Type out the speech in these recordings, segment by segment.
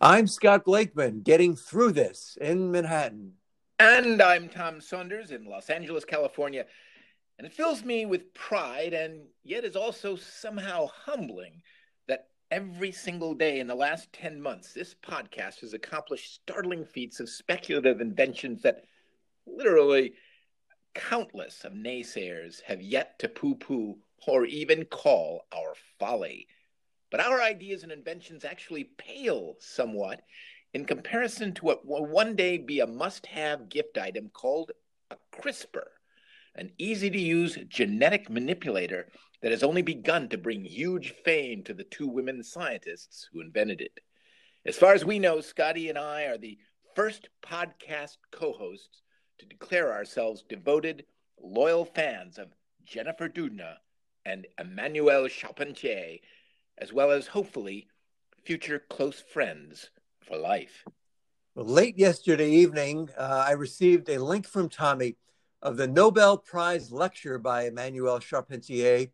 I'm Scott Blakeman, getting through this in Manhattan. And I'm Tom Saunders in Los Angeles, California. And it fills me with pride and yet is also somehow humbling that every single day in the last 10 months, this podcast has accomplished startling feats of speculative inventions that literally countless of naysayers have yet to poo poo or even call our folly. But our ideas and inventions actually pale somewhat in comparison to what will one day be a must have gift item called a CRISPR, an easy to use genetic manipulator that has only begun to bring huge fame to the two women scientists who invented it. As far as we know, Scotty and I are the first podcast co hosts to declare ourselves devoted, loyal fans of Jennifer Doudna and Emmanuelle Charpentier as well as hopefully future close friends for life. Well, late yesterday evening, uh, I received a link from Tommy of the Nobel Prize lecture by Emmanuelle Charpentier,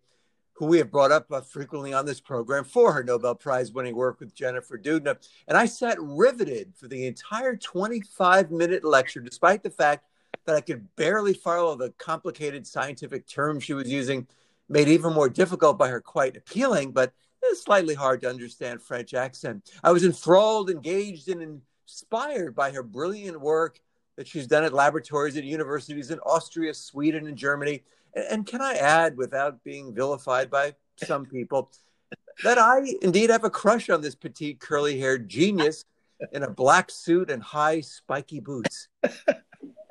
who we have brought up uh, frequently on this program for her Nobel Prize winning work with Jennifer Doudna. And I sat riveted for the entire 25 minute lecture, despite the fact that I could barely follow the complicated scientific terms she was using, made even more difficult by her quite appealing, but slightly hard to understand French accent. I was enthralled, engaged, and inspired by her brilliant work that she's done at laboratories at universities in Austria, Sweden, and Germany. And, and can I add, without being vilified by some people, that I indeed have a crush on this petite, curly haired genius in a black suit and high, spiky boots.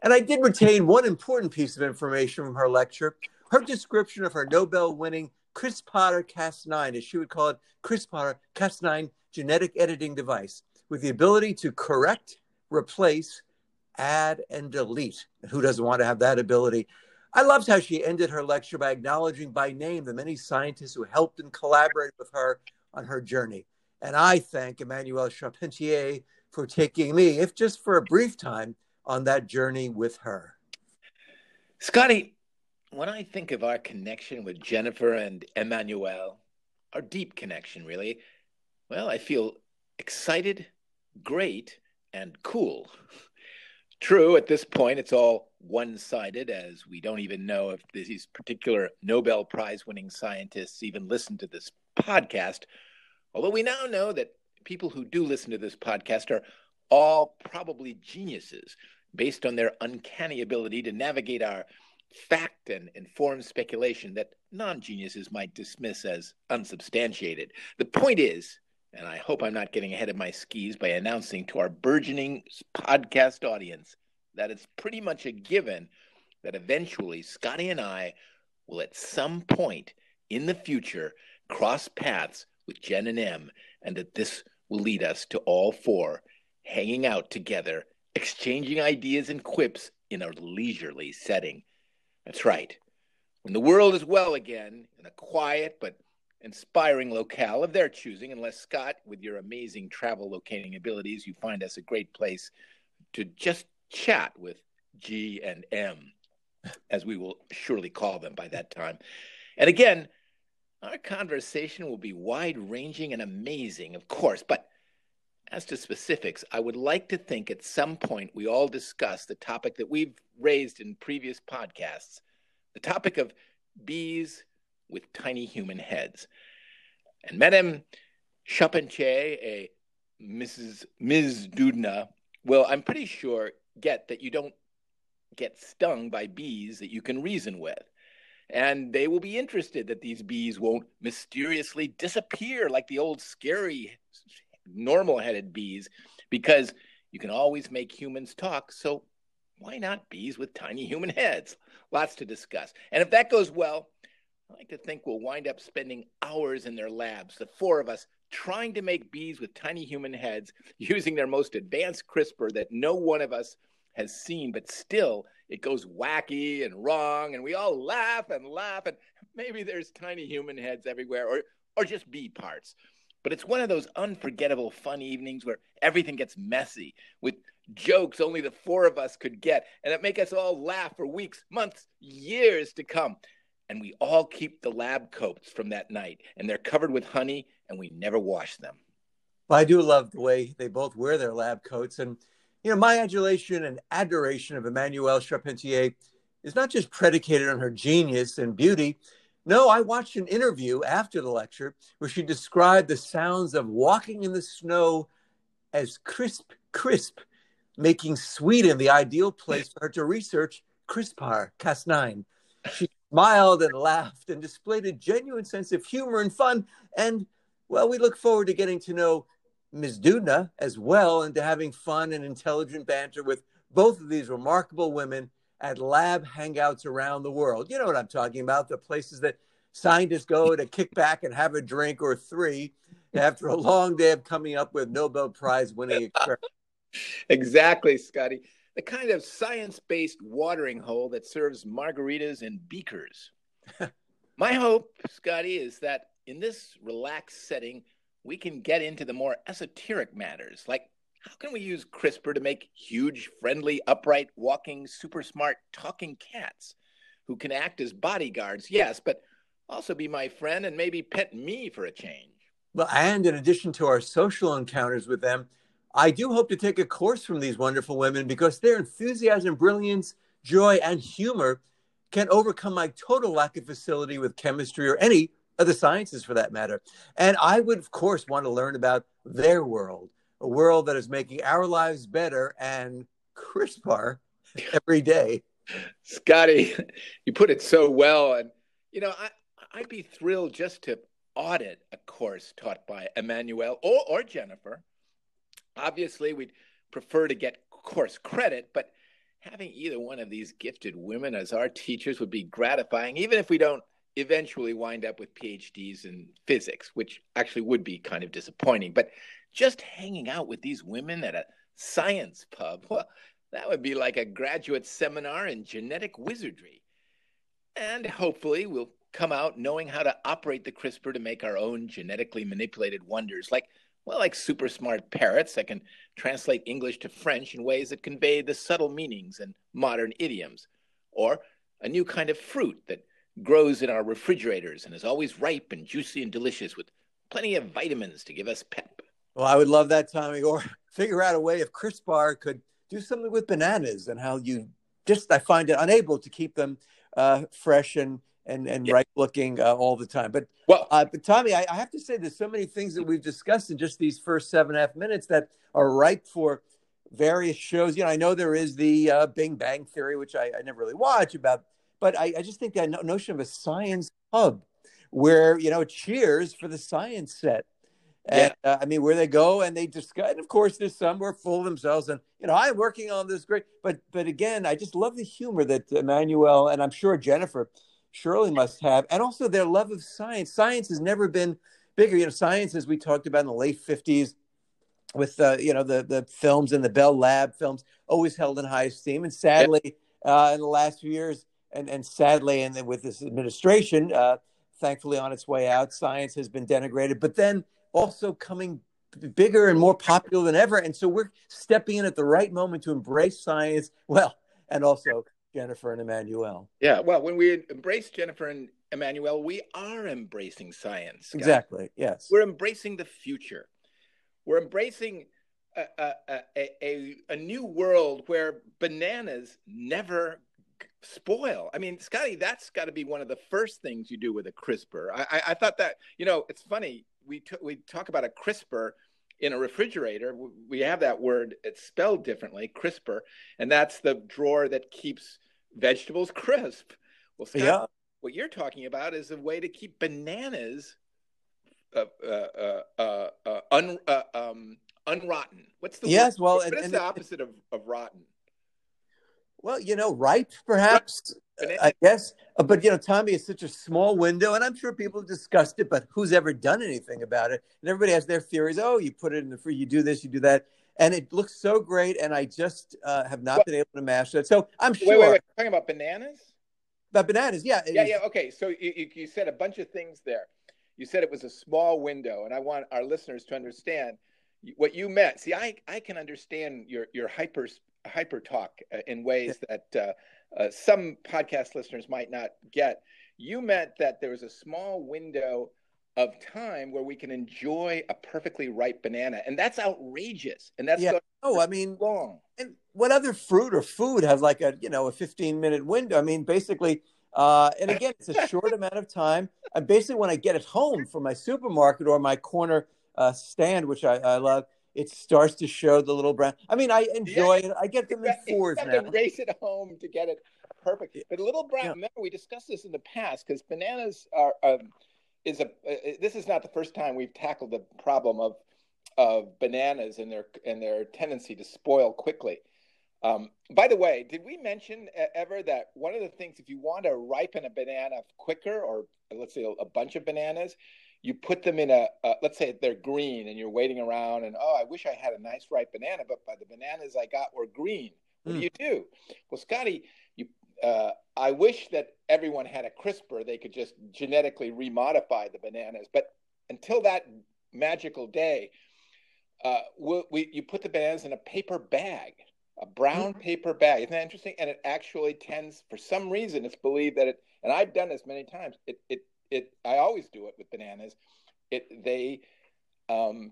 And I did retain one important piece of information from her lecture her description of her Nobel winning CRISPR Cas9, as she would call it, CRISPR Cas9 genetic editing device with the ability to correct, replace, add, and delete. Who doesn't want to have that ability? I loved how she ended her lecture by acknowledging by name the many scientists who helped and collaborated with her on her journey. And I thank Emmanuelle Charpentier for taking me, if just for a brief time, on that journey with her. Scotty, when I think of our connection with Jennifer and Emmanuelle, our deep connection, really, well, I feel excited, great, and cool. True, at this point, it's all one sided, as we don't even know if these particular Nobel Prize winning scientists even listen to this podcast. Although we now know that people who do listen to this podcast are all probably geniuses based on their uncanny ability to navigate our fact and informed speculation that non geniuses might dismiss as unsubstantiated. The point is, and I hope I'm not getting ahead of my skis by announcing to our burgeoning podcast audience that it's pretty much a given that eventually Scotty and I will at some point in the future cross paths with Jen and M, and that this will lead us to all four hanging out together, exchanging ideas and quips in a leisurely setting. That's right. When the world is well again, in a quiet but inspiring locale of their choosing, unless Scott, with your amazing travel locating abilities, you find us a great place to just chat with G and M, as we will surely call them by that time. And again, our conversation will be wide ranging and amazing, of course, but as to specifics, I would like to think at some point we all discuss the topic that we've raised in previous podcasts the topic of bees with tiny human heads. And Madame Charpentier, a Mrs. Ms. Doudna, will, I'm pretty sure, get that you don't get stung by bees that you can reason with. And they will be interested that these bees won't mysteriously disappear like the old scary normal headed bees because you can always make humans talk. So why not bees with tiny human heads? Lots to discuss. And if that goes well, I like to think we'll wind up spending hours in their labs, the four of us, trying to make bees with tiny human heads using their most advanced CRISPR that no one of us has seen, but still it goes wacky and wrong, and we all laugh and laugh, and maybe there's tiny human heads everywhere, or or just bee parts. But it's one of those unforgettable fun evenings where everything gets messy with jokes only the four of us could get and that make us all laugh for weeks, months, years to come. And we all keep the lab coats from that night and they're covered with honey and we never wash them. Well, I do love the way they both wear their lab coats. And, you know, my adulation and adoration of Emmanuelle Charpentier is not just predicated on her genius and beauty. No, I watched an interview after the lecture where she described the sounds of walking in the snow as crisp, crisp, making Sweden the ideal place for her to research CRISPR Cas9. She smiled and laughed and displayed a genuine sense of humor and fun. And, well, we look forward to getting to know Ms. Doudna as well and to having fun and intelligent banter with both of these remarkable women at lab hangouts around the world. You know what I'm talking about, the places that scientists go to kick back and have a drink or three after a long day of coming up with Nobel Prize winning experiments. exactly, Scotty. The kind of science based watering hole that serves margaritas and beakers. My hope, Scotty, is that in this relaxed setting, we can get into the more esoteric matters like how can we use CRISPR to make huge, friendly, upright, walking, super smart, talking cats who can act as bodyguards, yes, but also be my friend and maybe pet me for a change? Well, and in addition to our social encounters with them, I do hope to take a course from these wonderful women because their enthusiasm, brilliance, joy, and humor can overcome my total lack of facility with chemistry or any of the sciences for that matter. And I would, of course, want to learn about their world, a world that is making our lives better and crisper every day. Scotty, you put it so well. And, you know, I, I'd be thrilled just to audit a course taught by Emmanuelle or, or Jennifer. Obviously, we'd prefer to get course credit, but having either one of these gifted women as our teachers would be gratifying, even if we don't eventually wind up with PhDs in physics, which actually would be kind of disappointing. But just hanging out with these women at a science pub, well, that would be like a graduate seminar in genetic wizardry. And hopefully, we'll come out knowing how to operate the CRISPR to make our own genetically manipulated wonders, like well, like super smart parrots that can translate English to French in ways that convey the subtle meanings and modern idioms, or a new kind of fruit that grows in our refrigerators and is always ripe and juicy and delicious with plenty of vitamins to give us pep. Well, I would love that, Tommy. Or figure out a way if Chris CRISPR could do something with bananas and how you just, I find it unable to keep them uh, fresh and and and yeah. ripe looking uh, all the time. But well, uh, but Tommy, I, I, have to say, there's so many things that we've discussed in just these first seven and a half minutes that are ripe for various shows. You know, I know there is the uh, Big Bang Theory, which I, I never really watch about but I, I just think that notion of a science hub where, you know, cheers for the science set. And yeah. uh, I mean, where they go and they discuss, and of course, there's some who are full of themselves, and you know, I'm working on this great. But but again, I just love the humor that Emmanuelle and I'm sure Jennifer surely must have, and also their love of science. Science has never been bigger. You know, science, as we talked about in the late '50s, with uh, you know the the films and the Bell Lab films, always held in high esteem, and sadly, uh, in the last few years, and and sadly, and with this administration, uh, thankfully on its way out, science has been denigrated. But then also coming bigger and more popular than ever, and so we're stepping in at the right moment to embrace science. Well, and also Jennifer and Emmanuelle. Yeah, well, when we embrace Jennifer and Emmanuelle, we are embracing science. Guys. Exactly. Yes, we're embracing the future. We're embracing. A, a, a, a, new world where bananas never spoil. I mean, Scotty, that's got to be one of the first things you do with a CRISPR. I, I, I thought that you know it's funny we t- we talk about a CRISPR in a refrigerator. We have that word; it's spelled differently, CRISPR, and that's the drawer that keeps vegetables crisp. Well, Scott, yeah. what you're talking about is a way to keep bananas uh, uh, uh, uh un, uh, um, unrotten. What's the yes? Word? Well, what and, is and, the opposite of, of rotten? Well, you know, ripe perhaps, I guess. Uh, but, you know, Tommy is such a small window, and I'm sure people have discussed it, but who's ever done anything about it? And everybody has their theories. Oh, you put it in the free, you do this, you do that. And it looks so great, and I just uh, have not been able to master it. So I'm sure. Wait, wait, wait. Talking about bananas? About bananas, yeah. Yeah, yeah. Okay. So you, you said a bunch of things there. You said it was a small window, and I want our listeners to understand what you meant. See, I, I can understand your, your hyper hyper talk uh, in ways that uh, uh, some podcast listeners might not get. You meant that there was a small window of time where we can enjoy a perfectly ripe banana, and that's outrageous. And that's yeah. Oh, I mean, long. And what other fruit or food has like a you know a 15 minute window? I mean, basically. Uh, and again, it's a short amount of time. And basically, when I get it home from my supermarket or my corner uh, stand, which I, I love, it starts to show the little brown. I mean, I enjoy yeah, it. I get them in fours now. To race it home to get it perfect. But little brown. Yeah. Remember, we discussed this in the past because bananas are um, is a. Uh, this is not the first time we've tackled the problem of of bananas and their and their tendency to spoil quickly. Um, by the way, did we mention ever that one of the things, if you want to ripen a banana quicker, or let's say a, a bunch of bananas, you put them in a, a, let's say they're green and you're waiting around and oh i wish i had a nice ripe banana but by the bananas i got were green what mm. do hmm. you do well scotty you uh, i wish that everyone had a CRISPR they could just genetically remodify the bananas but until that magical day uh, we, we, you put the bananas in a paper bag a brown mm. paper bag isn't that interesting and it actually tends for some reason it's believed that it and i've done this many times it, it it I always do it with bananas. It they um,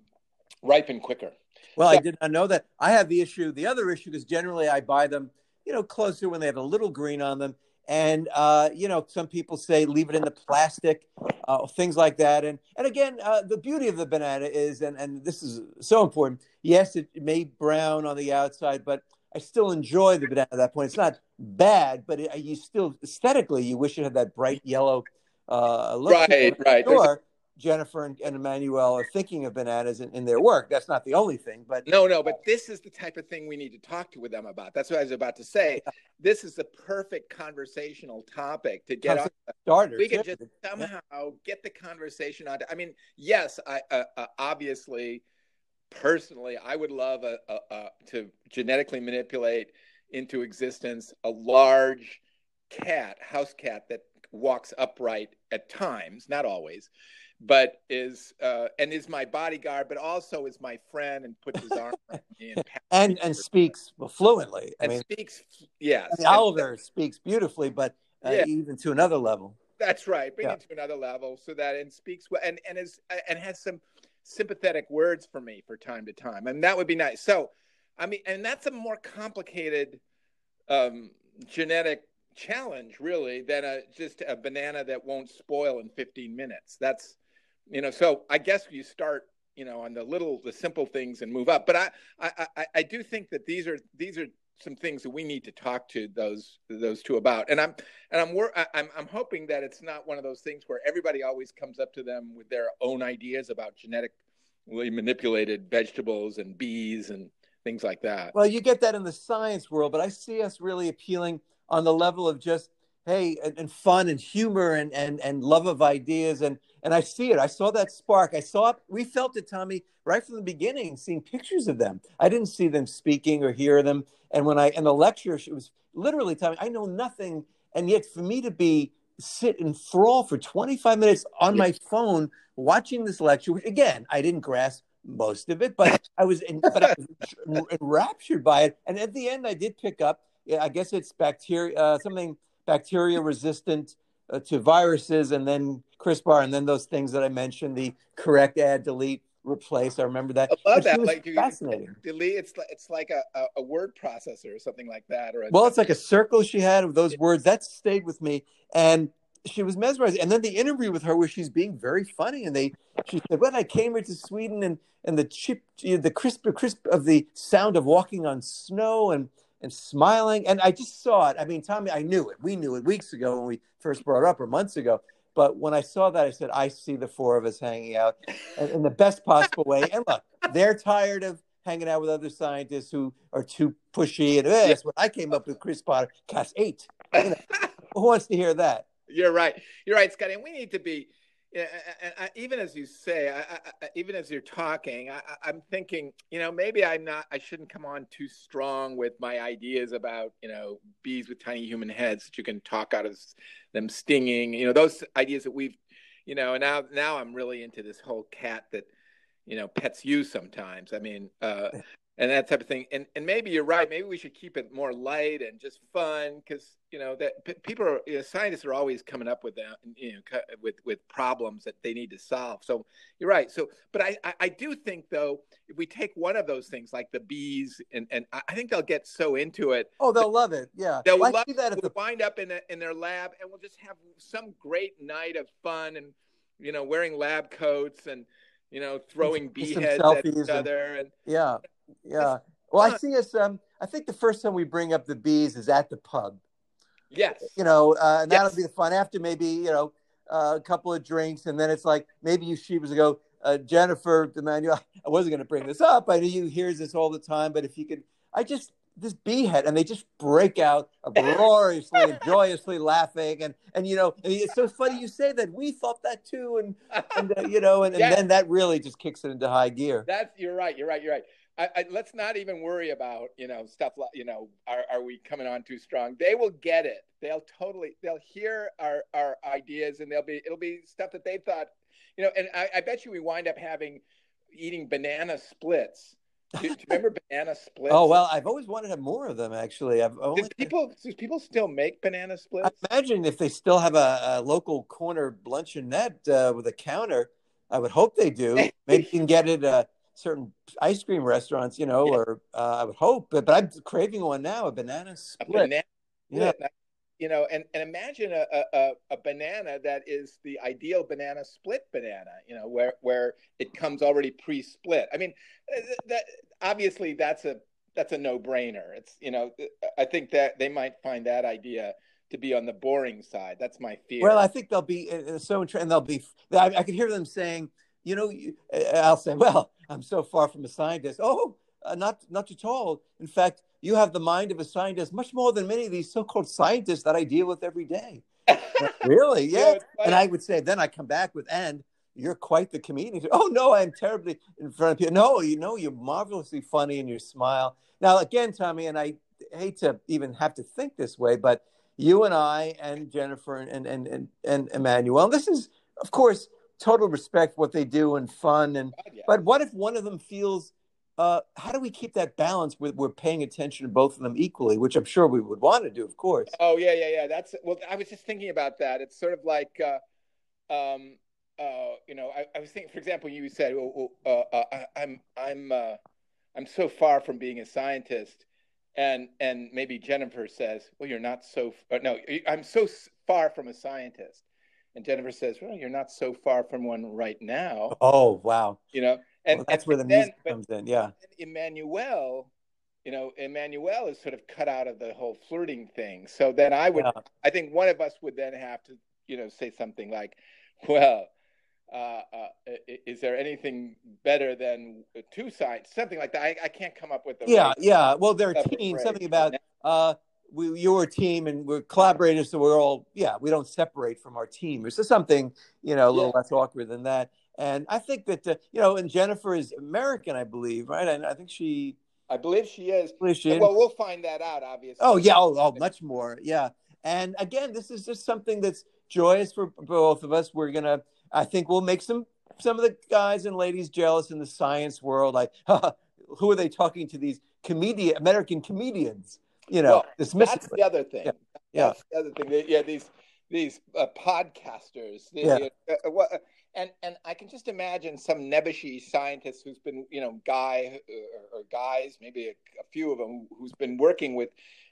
ripen quicker. Well, so, I did not know that. I have the issue. The other issue is generally I buy them, you know, closer when they have a little green on them. And uh, you know, some people say leave it in the plastic, uh, things like that. And and again, uh, the beauty of the banana is, and and this is so important. Yes, it may brown on the outside, but I still enjoy the banana at that point. It's not bad, but it, you still aesthetically you wish it had that bright yellow uh, right, right. Sure, Jennifer and, and Emmanuelle are thinking of bananas in, in, their work. That's not the only thing, but no, no. But this is the type of thing we need to talk to with them about. That's what I was about to say. Yeah. This is the perfect conversational topic to get on. Starter. We can just somehow yeah. get the conversation on. I mean, yes, I uh, uh, obviously, personally, I would love a, a, a, to genetically manipulate into existence a large cat, house cat that walks upright at times, not always, but is uh, and is my bodyguard, but also is my friend and puts his arm and and, and speaks fluently. I and mean, speaks yes. I mean, Oliver and, speaks beautifully, but uh, yeah. even to another level. That's right. Bring yeah. it to another level so that and speaks and and is and has some sympathetic words for me for time to time, and that would be nice. So, I mean, and that's a more complicated um, genetic challenge really than a just a banana that won't spoil in 15 minutes. That's you know so i guess you start you know on the little the simple things and move up. But i i i do think that these are these are some things that we need to talk to those those two about. And i'm and i'm i'm i'm hoping that it's not one of those things where everybody always comes up to them with their own ideas about genetically manipulated vegetables and bees and things like that. Well you get that in the science world but i see us really appealing on the level of just hey and, and, fun and humor and, and and love of ideas and and I see it. I saw that spark. I saw it. We felt it, Tommy, right from the beginning, seeing pictures of them. I didn't see them speaking or hear them. And when I in the lecture, it was literally Tommy. I know nothing, and yet for me to be sit enthralled for 25 minutes on my phone watching this lecture, which again I didn't grasp most of it, but I was in, but I was enraptured by it. And at the end, I did pick up I guess it's bacteria, uh, something bacteria resistant uh, to viruses, and then CRISPR, and then those things that I mentioned, the correct add, delete, replace. I remember that. I love that. Like fascinating. Delete. It's it's like a, a, word processor or something like that. Or well, it's like a circle she had of those words that stayed with me, and she was mesmerized. And then the interview with her, where she's being very funny, and they she said, "Well, I came here to Sweden, and and the chip, the crisp, crisp of the sound of walking on snow, and." And smiling. And I just saw it. I mean, Tommy, I knew it. We knew it weeks ago when we first brought it up or months ago. But when I saw that, I said, I see the four of us hanging out in the best possible way. And look, they're tired of hanging out with other scientists who are too pushy. And eh, that's what I came up with Chris Potter, Cas 8. You know, who wants to hear that? You're right. You're right, Scotty. And we need to be yeah, and even as you say, I, even as you're talking, I, am thinking, you know, maybe I'm not. I shouldn't come on too strong with my ideas about, you know, bees with tiny human heads that you can talk out of them stinging. You know, those ideas that we've, you know, and now now I'm really into this whole cat that, you know, pets you sometimes. I mean, uh, and that type of thing. And and maybe you're right. Maybe we should keep it more light and just fun because you know that p- people are you know, scientists are always coming up with that you know with with problems that they need to solve. So you're right. So but I I, I do think though if we take one of those things like the bees and and I think they'll get so into it. Oh, they'll love it. Yeah, they'll well, love that. We'll the... wind up in a, in their lab and we'll just have some great night of fun and you know wearing lab coats and you know throwing bee heads at each other and yeah yeah. Well, I see us. Um, I think the first time we bring up the bees is at the pub. Yes. You know, uh, and that'll be the fun after maybe you know uh, a couple of drinks, and then it's like maybe you sheepers go, uh, Jennifer Emmanuelle. I wasn't going to bring this up. I know you hears this all the time, but if you could, I just this beehead, and they just break out uproariously and joyously laughing, and and you know, and it's so funny you say that. We thought that too, and and uh, you know, and, and then that really just kicks it into high gear. That's you're right. You're right. You're right. I, I, let's not even worry about you know stuff like you know are, are we coming on too strong they will get it they'll totally they'll hear our our ideas and they'll be it'll be stuff that they thought you know and i, I bet you we wind up having eating banana splits do, do you remember banana splits? Oh well, I've always wanted to have more of them. Actually, I've only... People do people still make banana splits? I imagine if they still have a, a local corner luncheonette uh, with a counter, I would hope they do. Maybe you can get it. Uh, certain ice cream restaurants, you know, yeah. or uh, I would hope, but, but I'm craving one now, a banana split. A banana yeah. You know, and, and imagine a, a, a banana that is the ideal banana split banana, you know, where, where it comes already pre-split. I mean, that obviously that's a, that's a no brainer. It's, you know, I think that they might find that idea to be on the boring side. That's my fear. Well, I think they'll be so, and they'll be, I, I could hear them saying, you know, I'll say, well, I'm so far from a scientist. Oh, uh, not not at all. In fact, you have the mind of a scientist much more than many of these so-called scientists that I deal with every day. really? Yeah. yeah and I would say, then I come back with, and you're quite the comedian. Oh no, I'm terribly in front of people. No, you know, you're marvelously funny and you smile. Now, again, Tommy, and I hate to even have to think this way, but you and I and Jennifer and and and, and Emmanuelle, this is, of course, total respect what they do and fun and God, yeah. but what if one of them feels uh, how do we keep that balance with we're paying attention to both of them equally which i'm sure we would want to do of course. Oh yeah yeah yeah. That's well i was just thinking about that. It's sort of like uh, um, uh, you know I, I, was thinking for example you said oh, oh, I, i'm i'm uh, i'm so far from being a scientist. And and maybe jennifer says well you're not so uh, no i'm so far from a scientist and Jennifer says, "Well, you're not so far from one right now." Oh, wow! You know, and well, that's and, where the music comes in. Yeah. Emmanuelle, you know, Emmanuelle is sort of cut out of the whole flirting thing. So then I would, yeah. I think one of us would then have to, you know, say something like, "Well." Uh, uh, is there anything better than two sides? Something like that. I, I can't come up with. The yeah, yeah. Well, they're team. Something about uh, we you're a team and we're collaborators, so we're all yeah. We don't separate from our team. It's just something you know a little yeah. less awkward than that. And I think that uh, you know, and Jennifer is American, I believe, right? And I think she. I believe she is. Believe she well, we'll find that out, obviously. Oh yeah, oh, oh, much more, yeah. And again, this is just something that's joyous for both of us. We're gonna, I think, we'll make some some of the guys and ladies jealous in the science world. Like, who are they talking to? These comedian American comedians you know, well, that's the other thing. Yeah. yeah. That's the other thing. Yeah, these these uh, podcasters. yeah. Uh, uh, what, uh, and and I can just imagine some nebbishy scientist who's been, you know, guy or, or guys, maybe a, a, few of them, who's been working with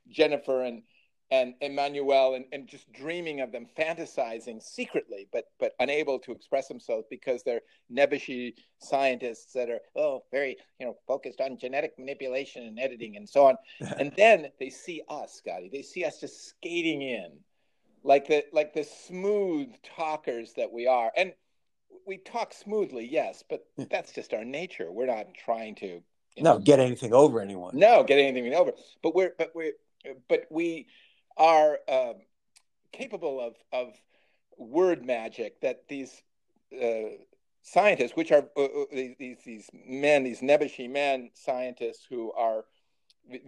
Jennifer and and Emmanuelle and, and just dreaming of them, fantasizing secretly, but but unable to express themselves because they're nebbishy scientists that are oh very you know focused on genetic manipulation and editing and so on. and then they see us, Scotty. They see us just skating in, like the like the smooth talkers that we are, and we talk smoothly, yes, but hmm. that's just our nature. We're not trying to you know, no get anything over anyone. No, get anything over. But we're but we're but we are uh, capable of, of word magic that these uh, scientists, which are uh, uh these, these men, these Nebuchadnezzar men scientists who are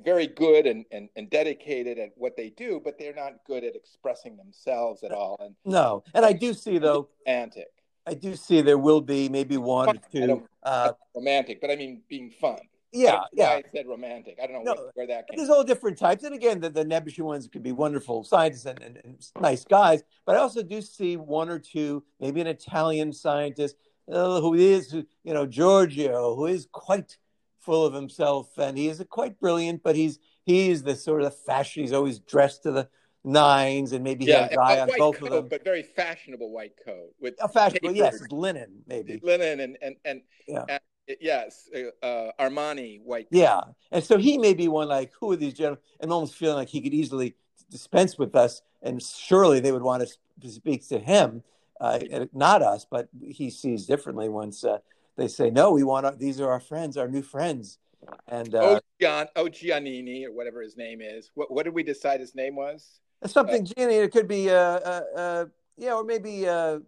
very good and, and, and dedicated at what they do, but they're not good at expressing themselves at all. And no, and I do see though romantic. I do see there will be maybe one fun. or two uh, romantic, but I mean being fun yeah, yeah. I said romantic. I don't know no, where, where, that came. There's all different types, and again, the, the nebulous ones could be wonderful scientists and, and, and, nice guys. But I also do see one or two, maybe an Italian scientist uh, who is, you know, Giorgio, who is quite full of himself, and he is quite brilliant. But he's he's the sort of the fashion. He's always dressed to the nines, and maybe yeah, he a guy on both coat, of them. But very fashionable white coat with a fashionable, yes, linen maybe linen and and and yeah. And, yes, uh, uh, Armani white. Yeah, and so he may be one like who are these gentlemen, and almost feeling like he could easily dispense with us, and surely they would want to speak to him, uh, not us, but he sees differently once uh, they say no. We want our, these are our friends, our new friends. And uh, Gian, oh Giannini or whatever his name is. What what did we decide his name was? Something uh, Giannini. It could be uh, uh, uh yeah, or maybe uh,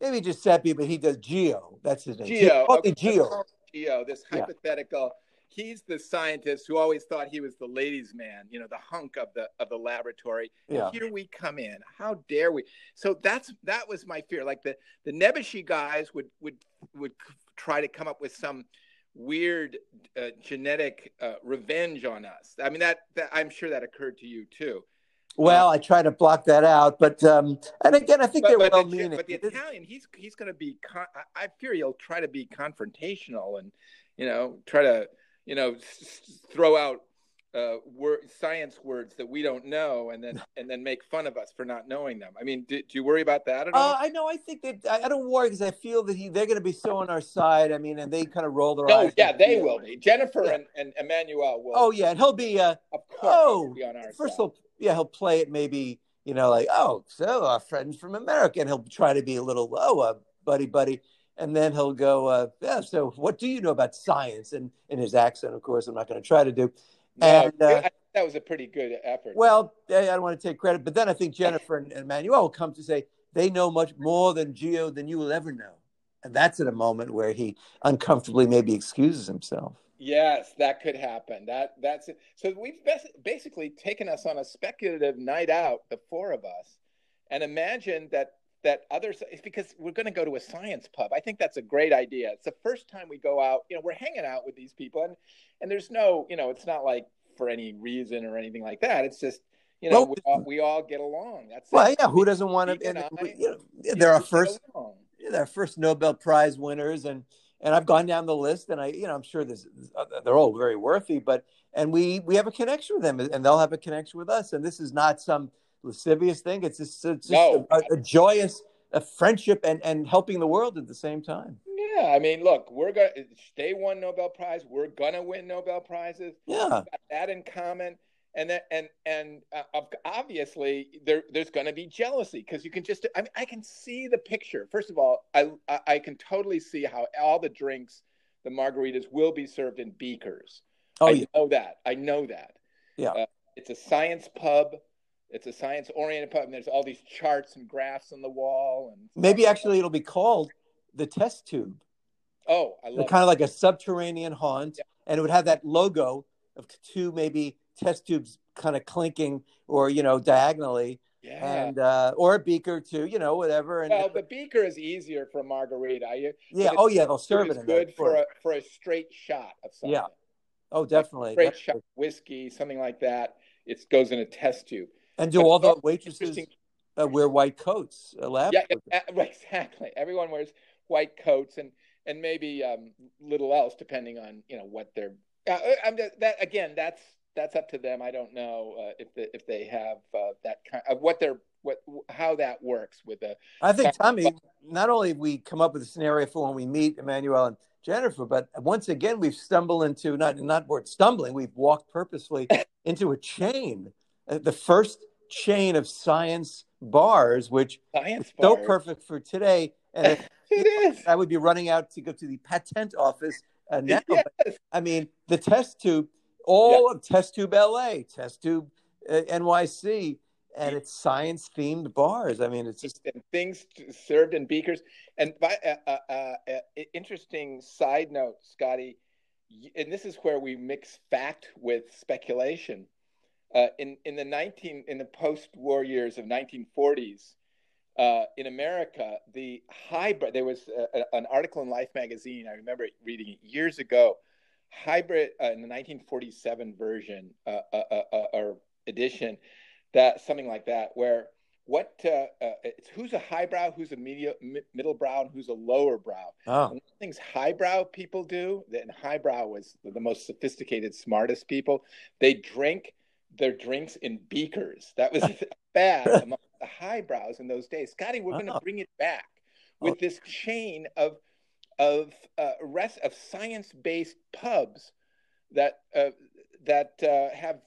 maybe Giuseppe, but he does Geo. That's his name. Geo. Okay, Geo. Geo. This hypothetical. Yeah. He's the scientist who always thought he was the ladies' man, you know, the hunk of the of the laboratory. And yeah. here we come in. How dare we? So that's that was my fear. Like the the Nebuchadnezzar guys would would would try to come up with some weird uh, genetic uh, revenge on us. I mean, that, that, I'm sure that occurred to you too. Well, I try to block that out, but um, and again, I think but, they're well meaning. But the Italian, he's he's going to be. Con- I fear he'll try to be confrontational and you know try to you know s- throw out uh, word, science words that we don't know, and then and then make fun of us for not knowing them. I mean, do, do you worry about that at all? Uh, I know. I think that I, I don't worry because I feel that he they're going to be so on our side. I mean, and they kind of roll their no, eyes. yeah, they will be. Jennifer yeah. and, and Emmanuelle will. Oh yeah, and he'll be. Uh, of course, oh, be on our first side. he'll yeah he'll play it maybe you know like oh so our friends from America, and he'll try to be a little oh uh, buddy buddy. And then he'll go, uh, yeah. So, what do you know about science? And in his accent, of course, I'm not going to try to do. No, and uh, that was a pretty good effort. Well, I don't want to take credit, but then I think Jennifer and, and Manuel will come to say they know much more than Geo than you will ever know. And that's at a moment where he uncomfortably maybe excuses himself. Yes, that could happen. That that's it. So we've basically taken us on a speculative night out, the four of us, and imagine that that others it's because we're going to go to a science pub. I think that's a great idea. It's the first time we go out. You know, we're hanging out with these people, and and there's no, you know, it's not like for any reason or anything like that. It's just you know well, we, all, we, all, get along. That's well, it. yeah. Who doesn't want to? And, I, you know, they're our first, they're our first Nobel Prize winners, and and I've gone down the list, and I, you know, I'm sure this, uh, they're all very worthy, but and we we have a connection with them, and they'll have a connection with us, and this is not some lascivious thing. It's just, it's just no. a, a joyous a friendship and and helping the world at the same time. Yeah, I mean, look, we're gonna. They won Nobel Prize. We're gonna win Nobel prizes. Yeah, that in common. And that, and and uh, obviously there there's going to be jealousy because you can just I mean I can see the picture. First of all, I I can totally see how all the drinks, the margaritas will be served in beakers. Oh, I yeah. know that. I know that. Yeah. Uh, it's a science pub. It's a science oriented pub, and there's all these charts and graphs on the wall. And maybe actually it'll be called the test tube. Oh, I love kind of like a subterranean haunt, yeah. and it would have that logo of two maybe test tubes kind of clinking or you know diagonally. Yeah. And uh, or a beaker too, you know, whatever. And well, the beaker is easier for margarita. You, yeah. Oh, yeah. They'll serve it. In good for a for a straight shot of something. Yeah. Oh, definitely. Like straight shot whiskey, something like that. It goes in a test tube. And do but all the waitresses uh, wear white coats? Uh, lab yeah, exactly. Everyone wears white coats and and maybe um, little else depending on you know what they're. Uh, I'm just, that again. That's that's up to them. I don't know uh, if the, if they have uh, that kind of what they're what how that works with the. I think Tommy. Not only we come up with a scenario for when we meet Emmanuelle and Jennifer, but once again we've stumbled into not not word stumbling. We've walked purposefully into a chain. Uh, the first chain of science bars, which science is so perfect for today. And it is. I would be running out to go to the patent office uh, now. Yes. I mean, the test tube, all of Test Tube LA, Test Tube uh, NYC, and it's science themed bars. I mean, it's just and things served in beakers. And by, uh, uh, uh, uh interesting side note, Scotty, and this is where we mix fact with speculation. Uh, in in the 19 in the post-war years of 1940s uh, in America, the hybrid there was a, a, an article in Life magazine. I remember reading it years ago hybrid uh, in the 1947 version uh, uh, uh, uh, or edition, that something like that, where what it's who's a highbrow, who's a media, middle brow, and who's a lower brow. Oh. And things highbrow people do, and highbrow was the most sophisticated, smartest people. They drink their drinks in beakers. That was bad among the highbrows in those days. Scotty, we're oh. going to bring it back with oh. this chain of of uh, rest of science based pubs that uh, that uh, have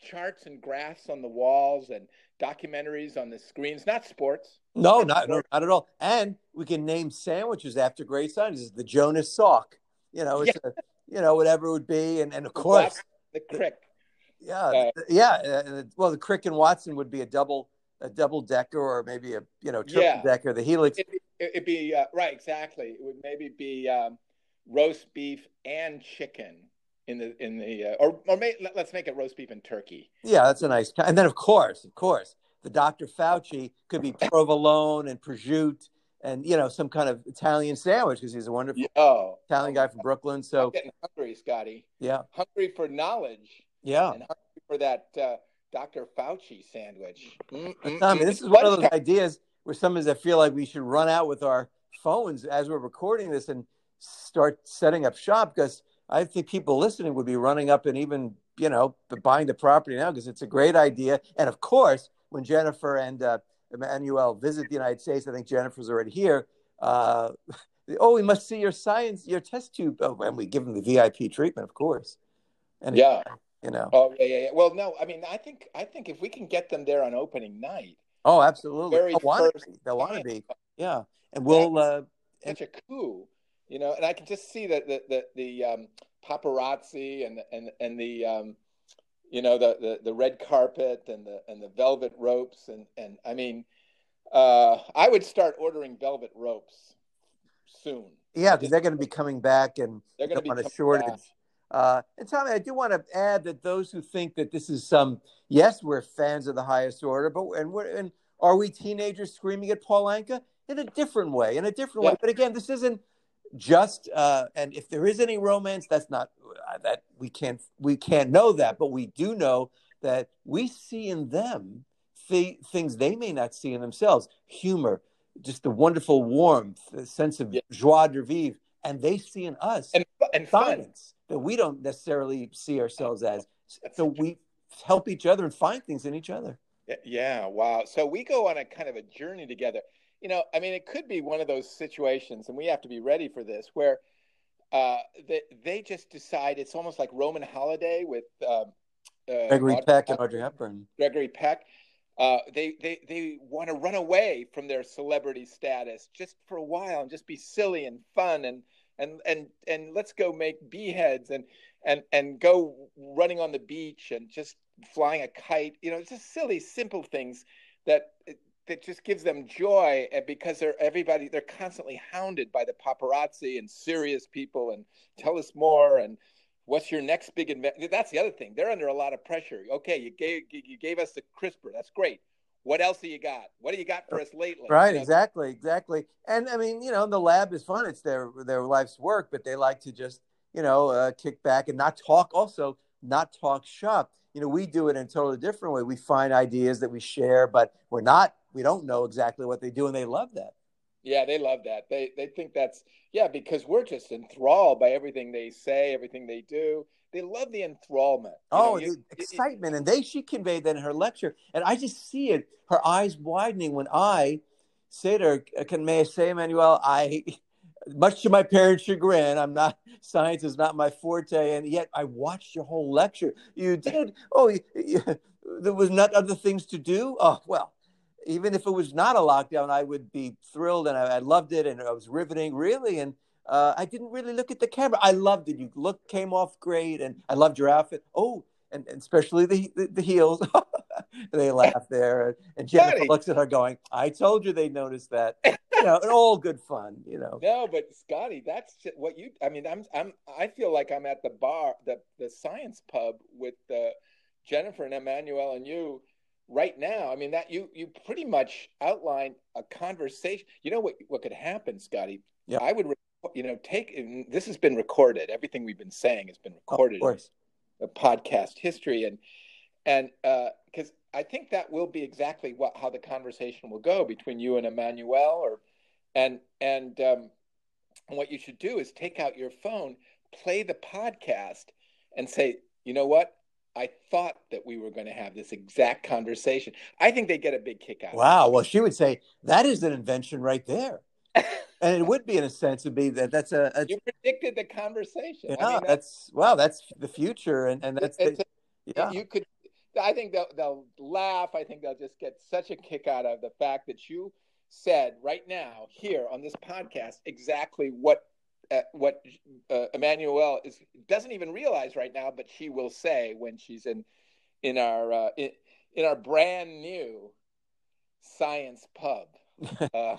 charts and graphs on the walls and documentaries on the screens. Not sports. No, not not, not at all. And we can name sandwiches after great scientists. The Jonas Salk. You know, it's yeah. a, you know whatever it would be, and and of course the crick. Yeah, uh, yeah. Uh, well, the Crick and Watson would be a double a double decker or maybe a you know triple yeah. decker. The Helix. It'd be, it'd be uh, right, exactly. It would maybe be um, roast beef and chicken in the in the uh, or or may, let's make it roast beef and turkey. Yeah, that's a nice. And then of course, of course, the Dr. Fauci could be provolone and prosciutto and you know some kind of Italian sandwich because he's a wonderful oh, Italian guy from Brooklyn. So I'm getting hungry, Scotty. Yeah, hungry for knowledge. Yeah, and hungry for that uh, Dr. Fauci sandwich. Mm-mm-mm. Tommy, this is one of those ideas where sometimes I feel like we should run out with our phones as we're recording this and start setting up shop because I think people listening would be running up and even you know buying the property now because it's a great idea. And of course, when Jennifer and uh, Emmanuelle visit the United States, I think Jennifer's already here. Uh, oh, we must see your science, your test tube, oh, and we give them the VIP treatment, of course. And yeah, you know. Oh yeah, yeah, yeah. Well, no, I mean, I think I think if we can get them there on opening night. Oh, absolutely. Very They'll want to be. They'll want to be. Yeah, and we'll. Uh, such a coup, you know, and I can just see that the the, the um, paparazzi and and and the um, you know the, the the red carpet and the and the velvet ropes and and I mean, uh, I would start ordering velvet ropes soon. Yeah, because they're going to be coming back and they're going to be on a shortage. Back. Uh, and Tommy, I do want to add that those who think that this is some, yes, we're fans of the highest order, but and we're and are we teenagers screaming at Paul Anka in a different way, in a different yeah. way? But again, this isn't just uh, and if there is any romance, that's not uh, that we can't we can't know that, but we do know that we see in them th- things they may not see in themselves, humor, just the wonderful warmth, the sense of yeah. joie de vivre, and they see in us and, and science that we don't necessarily see ourselves as. So we help each other and find things in each other. Yeah, wow. So we go on a kind of a journey together. You know, I mean, it could be one of those situations, and we have to be ready for this, where uh, they, they just decide it's almost like Roman Holiday with uh, uh, Gregory Audrey Peck and Audrey Hepburn. Gregory Peck. Uh, they they they want to run away from their celebrity status just for a while and just be silly and fun and and and and let's go make beeheads and and and go running on the beach and just flying a kite. You know it's just silly simple things that that just gives them joy eh, because they're everybody they're constantly hounded by the paparazzi and serious people and tell us more and what's your next big investment that's the other thing. They're under a lot of pressure. Okay you gave you gave us the crispr. That's great what else do you got? What do you got for us lately? Right, exactly, exactly. And I mean, you know, the lab is fun; it's their their life's work, but they like to just you know uh, kick back and not talk. Also, not talk shop. You know, we do it in a totally different way. We find ideas that we share, but we're not. We don't know exactly what they do, and they love that. Yeah, they love that. They they think that's yeah because we're just enthralled by everything they say, everything they do they love the enthrallment. You oh, know, you, the excitement, and they she conveyed that in her lecture, and I just see it, her eyes widening when I say to her, "Can may I say, Emmanuelle, I." Much to my parents' chagrin, I'm not science is not my forte, and yet I watched your whole lecture. You did. Oh, you, you, there was not other things to do. Oh well, even if it was not a lockdown, I would be thrilled, and I, I loved it, and I was riveting, really. And uh, I didn't really look at the camera. I loved it. You look came off great, and I loved your outfit. Oh, and, and especially the the, the heels. they laugh there, and, and Jennifer looks at her, going, "I told you they noticed that." you know, and all good fun. You know. No, but Scotty, that's what you. I mean, I'm I'm I feel like I'm at the bar, the the science pub with uh, Jennifer and Emmanuelle and you right now. I mean, that you you pretty much outline a conversation. You know what what could happen, Scotty? Yeah. I would you know, take this has been recorded. Everything we've been saying has been recorded. Of course. Podcast history, and and uh because uh, I think that will be exactly what how the conversation will go between you and Emmanuelle, or and and um, what you should do is take out your phone, play the podcast, and say, you know what, I thought that we were going to have this exact conversation. I think they get a big kick out. Wow. Well, she would say that is an invention right there. And it would be in a sense would be that that's a, a you predicted the conversation. Yeah, I mean, that's, that's wow, that's the future, and and that's the, yeah. You could, I think they'll they'll laugh. I think they'll just get such a kick out of the fact that you said right now here on this podcast exactly what uh, what uh, Emmanuelle is doesn't even realize right now, but she will say when she's in in our uh, in, in our brand new science pub. Uh,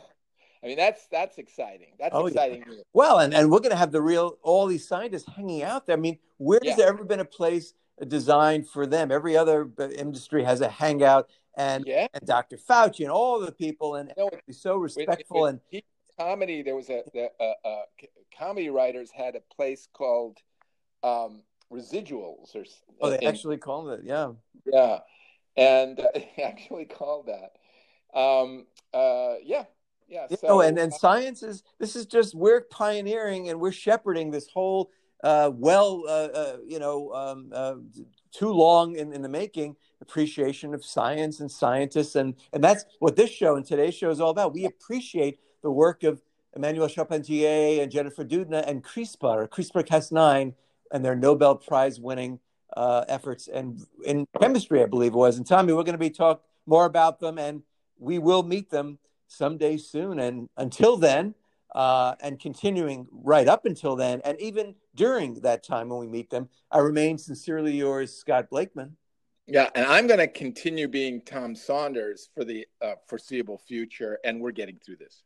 I mean, that's that's exciting. That's oh, exciting. Yeah. Well, and, and we're going to have the real all these scientists hanging out there. I mean, where's yeah. there ever been a place designed for them? Every other industry has a hangout, and yeah. and Dr. Fauci and all the people, and you know, so respectful with, with and comedy. There was a, a, a, a, comedy writers had a place called um, Residuals, or oh, they actually called it, yeah, yeah, and uh, actually called that. Um, uh, yeah, yeah. So, know, and and science is this is just we're pioneering and we're shepherding this whole uh, well, uh, uh, you know, um, uh, too long in, in the making appreciation of science and scientists, and and that's what this show and today's show is all about. We appreciate the work of Emmanuelle Charpentier and Jennifer Doudna and CRISPR, CRISPR-Cas9, and their Nobel Prize winning uh, efforts and in chemistry, I believe it was. And Tommy, we're going to be talk more about them, and we will meet them someday soon. And until then, uh, and continuing right up until then, and even during that time when we meet them, I remain sincerely yours, Scott Blakeman. Yeah, and I'm going to continue being Tom Saunders for the uh, foreseeable future, and we're getting through this.